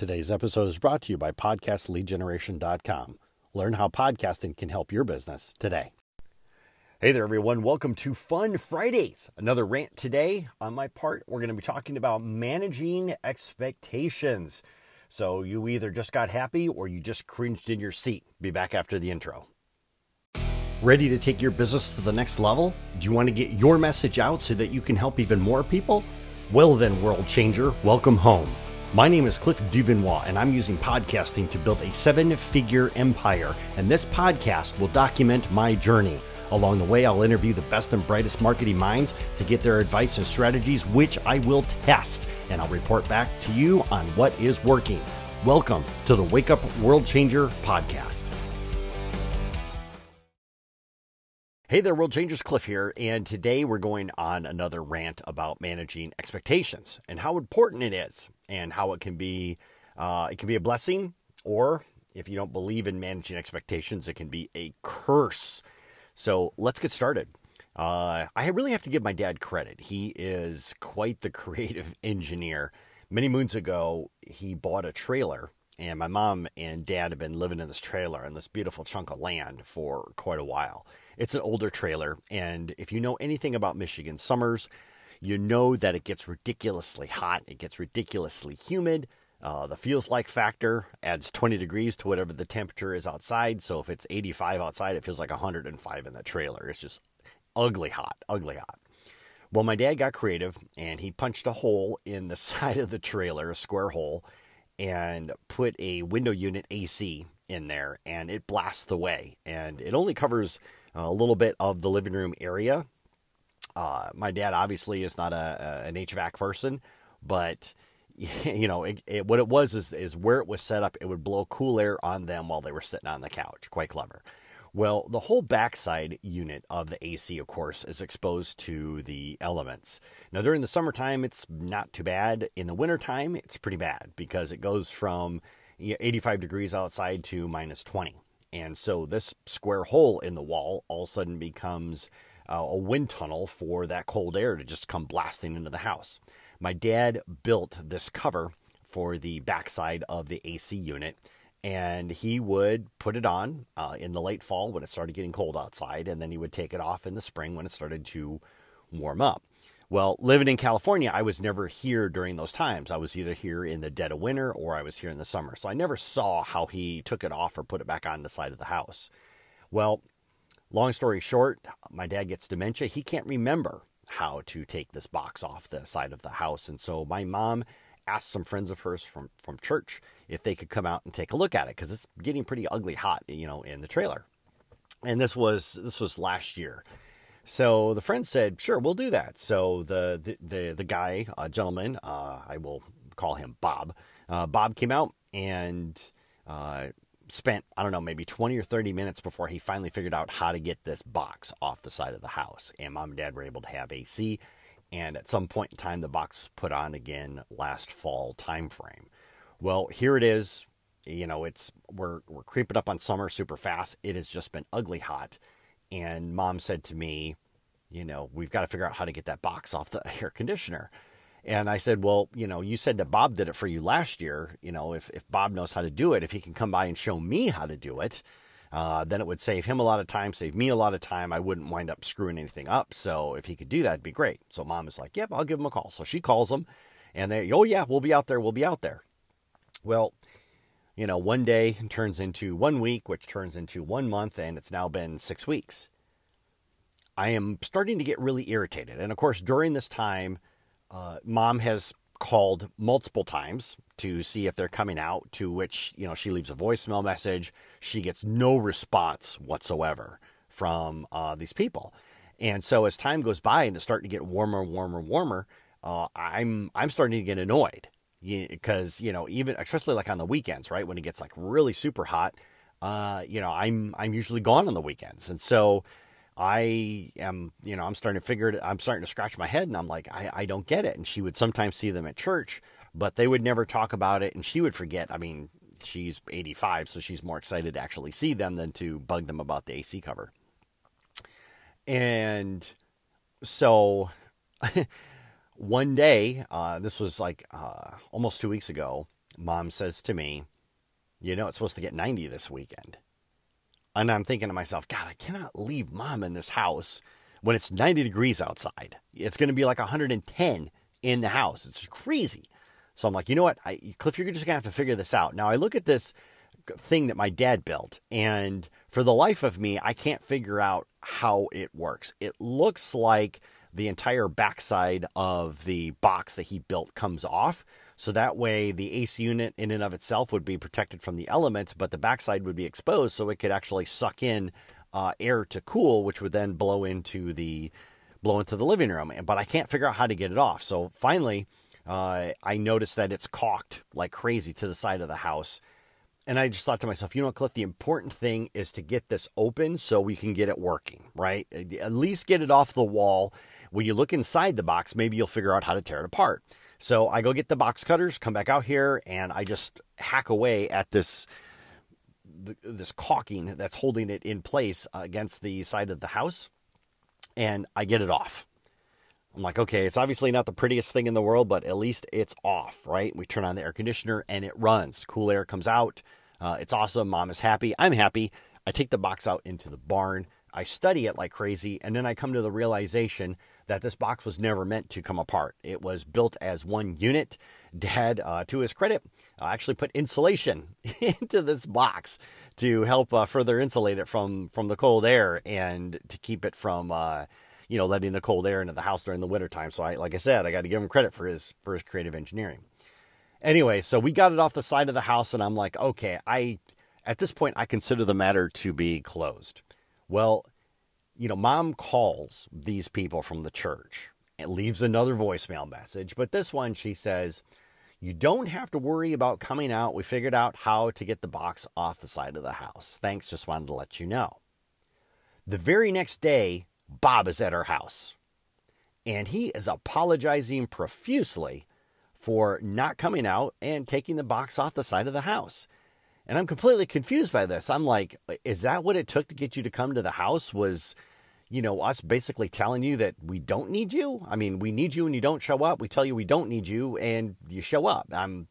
Today's episode is brought to you by PodcastLeadGeneration.com. Learn how podcasting can help your business today. Hey there, everyone. Welcome to Fun Fridays. Another rant today. On my part, we're going to be talking about managing expectations. So, you either just got happy or you just cringed in your seat. Be back after the intro. Ready to take your business to the next level? Do you want to get your message out so that you can help even more people? Well, then, world changer, welcome home. My name is Cliff Duvernois, and I'm using podcasting to build a seven figure empire. And this podcast will document my journey. Along the way, I'll interview the best and brightest marketing minds to get their advice and strategies, which I will test. And I'll report back to you on what is working. Welcome to the Wake Up World Changer podcast. Hey there, World Changers, Cliff here, and today we're going on another rant about managing expectations and how important it is, and how it can be uh, it can be a blessing, or if you don't believe in managing expectations, it can be a curse. So let's get started. Uh, I really have to give my dad credit. He is quite the creative engineer. Many moons ago, he bought a trailer, and my mom and dad have been living in this trailer in this beautiful chunk of land for quite a while. It's an older trailer, and if you know anything about Michigan summers, you know that it gets ridiculously hot, it gets ridiculously humid. Uh, the feels like factor adds 20 degrees to whatever the temperature is outside. So if it's 85 outside, it feels like 105 in the trailer. It's just ugly hot, ugly hot. Well, my dad got creative and he punched a hole in the side of the trailer, a square hole, and put a window unit AC in there, and it blasts away. And it only covers a little bit of the living room area. Uh, my dad obviously is not a, a, an HVAC person, but you know it, it, what it was is is where it was set up. It would blow cool air on them while they were sitting on the couch. Quite clever. Well, the whole backside unit of the AC, of course, is exposed to the elements. Now, during the summertime, it's not too bad. In the wintertime, it's pretty bad because it goes from 85 degrees outside to minus 20. And so this square hole in the wall all of a sudden becomes uh, a wind tunnel for that cold air to just come blasting into the house. My dad built this cover for the backside of the AC unit, and he would put it on uh, in the late fall when it started getting cold outside, and then he would take it off in the spring when it started to warm up. Well, living in California, I was never here during those times. I was either here in the dead of winter or I was here in the summer. So I never saw how he took it off or put it back on the side of the house. Well, long story short, my dad gets dementia. He can't remember how to take this box off the side of the house. And so my mom asked some friends of hers from, from church if they could come out and take a look at it because it's getting pretty ugly hot, you know, in the trailer. And this was this was last year. So the friend said, "Sure, we'll do that." So the the the, the guy, uh, gentleman, uh, I will call him Bob. Uh, Bob came out and uh, spent I don't know maybe twenty or thirty minutes before he finally figured out how to get this box off the side of the house. And mom and dad were able to have AC. And at some point in time, the box was put on again last fall time frame. Well, here it is. You know, it's we're we're creeping up on summer super fast. It has just been ugly hot and mom said to me, you know, we've got to figure out how to get that box off the air conditioner. And I said, well, you know, you said that Bob did it for you last year. You know, if, if Bob knows how to do it, if he can come by and show me how to do it, uh, then it would save him a lot of time, save me a lot of time. I wouldn't wind up screwing anything up. So if he could do that, it'd be great. So mom is like, yep, I'll give him a call. So she calls him and they, oh, yeah, we'll be out there. We'll be out there. Well, you know, one day turns into one week, which turns into one month, and it's now been six weeks. I am starting to get really irritated. And of course, during this time, uh, mom has called multiple times to see if they're coming out, to which, you know, she leaves a voicemail message. She gets no response whatsoever from uh, these people. And so as time goes by and it's starting to get warmer, warmer, warmer, uh, I'm I'm starting to get annoyed because you know even especially like on the weekends, right when it gets like really super hot, uh, you know I'm I'm usually gone on the weekends, and so I am, you know, I'm starting to figure it, I'm starting to scratch my head and I'm like, I, I don't get it. And she would sometimes see them at church, but they would never talk about it. And she would forget. I mean, she's 85, so she's more excited to actually see them than to bug them about the AC cover. And so one day, uh, this was like uh, almost two weeks ago, mom says to me, You know, it's supposed to get 90 this weekend. And I'm thinking to myself, God, I cannot leave mom in this house when it's 90 degrees outside. It's going to be like 110 in the house. It's crazy. So I'm like, you know what, I, Cliff, you're just going to have to figure this out. Now I look at this thing that my dad built, and for the life of me, I can't figure out how it works. It looks like the entire backside of the box that he built comes off. So that way, the AC unit in and of itself would be protected from the elements, but the backside would be exposed so it could actually suck in uh, air to cool, which would then blow into the blow into the living room. But I can't figure out how to get it off. So finally, uh, I noticed that it's caulked like crazy to the side of the house. And I just thought to myself, you know, Cliff, the important thing is to get this open so we can get it working, right? At least get it off the wall. When you look inside the box, maybe you'll figure out how to tear it apart. So I go get the box cutters, come back out here, and I just hack away at this this caulking that's holding it in place uh, against the side of the house, and I get it off. I'm like, okay, it's obviously not the prettiest thing in the world, but at least it's off, right? We turn on the air conditioner and it runs. Cool air comes out. Uh, it's awesome. Mom is happy. I'm happy. I take the box out into the barn. I study it like crazy, and then I come to the realization that this box was never meant to come apart. It was built as one unit. Dad, uh, to his credit, uh, actually put insulation into this box to help uh, further insulate it from from the cold air and to keep it from uh, you know, letting the cold air into the house during the wintertime. So I, like I said, I got to give him credit for his, for his creative engineering. Anyway, so we got it off the side of the house and I'm like, okay, I, at this point, I consider the matter to be closed. Well, you know, mom calls these people from the church and leaves another voicemail message. But this one, she says, you don't have to worry about coming out. We figured out how to get the box off the side of the house. Thanks. Just wanted to let you know. The very next day, Bob is at her house. And he is apologizing profusely for not coming out and taking the box off the side of the house. And I'm completely confused by this. I'm like, is that what it took to get you to come to the house? Was, you know, us basically telling you that we don't need you? I mean, we need you and you don't show up. We tell you we don't need you and you show up. I'm,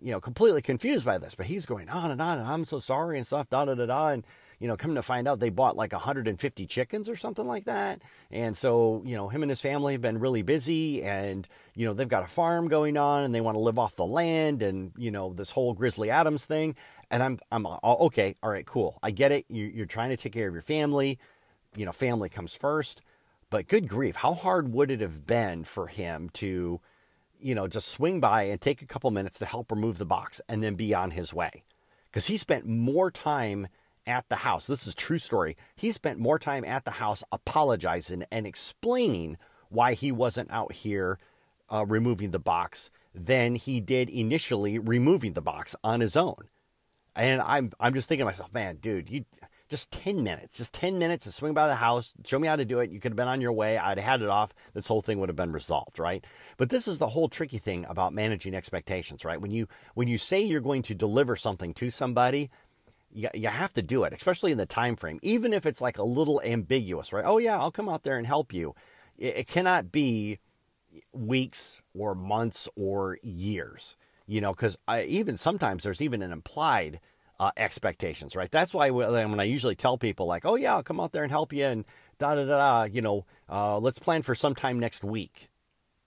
you know, completely confused by this. But he's going on and on and I'm so sorry and stuff, da da da da. And you know, coming to find out they bought like 150 chickens or something like that. And so, you know, him and his family have been really busy and, you know, they've got a farm going on and they want to live off the land and, you know, this whole Grizzly Adams thing. And I'm, I'm all, oh, okay. All right, cool. I get it. You're trying to take care of your family. You know, family comes first. But good grief, how hard would it have been for him to, you know, just swing by and take a couple minutes to help remove the box and then be on his way? Because he spent more time at the house. This is true story. He spent more time at the house apologizing and explaining why he wasn't out here uh, removing the box than he did initially removing the box on his own. And I'm I'm just thinking to myself, man, dude, you just 10 minutes, just 10 minutes to swing by the house, show me how to do it. You could have been on your way. I'd have had it off. This whole thing would have been resolved, right? But this is the whole tricky thing about managing expectations, right? When you when you say you're going to deliver something to somebody, you, you have to do it, especially in the time frame, even if it's like a little ambiguous, right? Oh yeah, I'll come out there and help you. It, it cannot be weeks or months or years, you know, because even sometimes there's even an implied uh, expectations, right? That's why when I usually tell people like, oh yeah, I'll come out there and help you and da da da da, you know, uh, let's plan for sometime next week,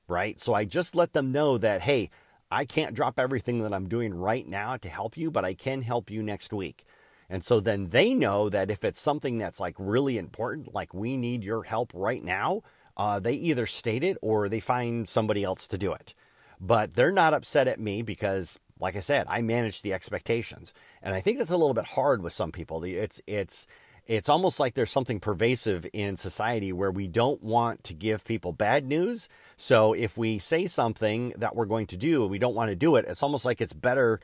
right? So I just let them know that hey, I can't drop everything that I'm doing right now to help you, but I can help you next week. And so then they know that if it's something that's like really important, like we need your help right now, uh, they either state it or they find somebody else to do it. But they're not upset at me because, like I said, I manage the expectations, and I think that's a little bit hard with some people. It's it's it's almost like there's something pervasive in society where we don't want to give people bad news. So if we say something that we're going to do and we don't want to do it, it's almost like it's better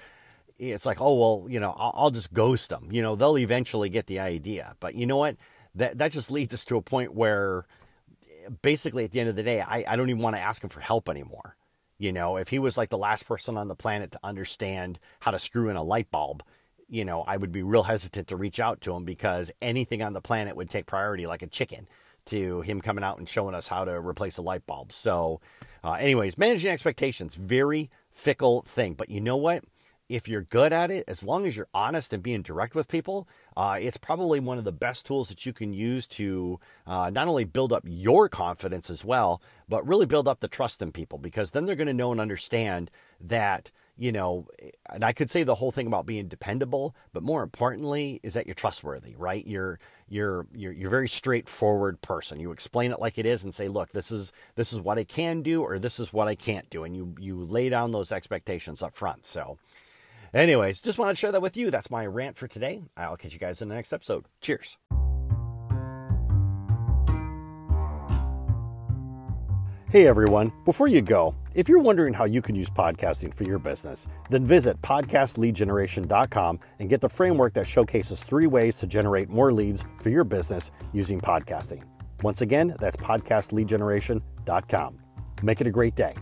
it's like, oh, well, you know, I'll, I'll, just ghost them. You know, they'll eventually get the idea. But you know what? That, that just leads us to a point where basically at the end of the day, I, I don't even want to ask him for help anymore. You know, if he was like the last person on the planet to understand how to screw in a light bulb, you know, I would be real hesitant to reach out to him because anything on the planet would take priority like a chicken to him coming out and showing us how to replace a light bulb. So, uh, anyways, managing expectations, very fickle thing. But you know what? If you're good at it, as long as you're honest and being direct with people, uh, it's probably one of the best tools that you can use to uh, not only build up your confidence as well, but really build up the trust in people because then they're going to know and understand that you know, and I could say the whole thing about being dependable, but more importantly is that you're trustworthy, right? You're you're you're you're a very straightforward person. You explain it like it is and say, "Look, this is this is what I can do or this is what I can't do." And you you lay down those expectations up front. So, anyways, just wanted to share that with you. That's my rant for today. I'll catch you guys in the next episode. Cheers. Hey everyone, before you go, if you're wondering how you can use podcasting for your business, then visit podcastleadgeneration.com and get the framework that showcases three ways to generate more leads for your business using podcasting. Once again, that's podcastleadgeneration.com. Make it a great day.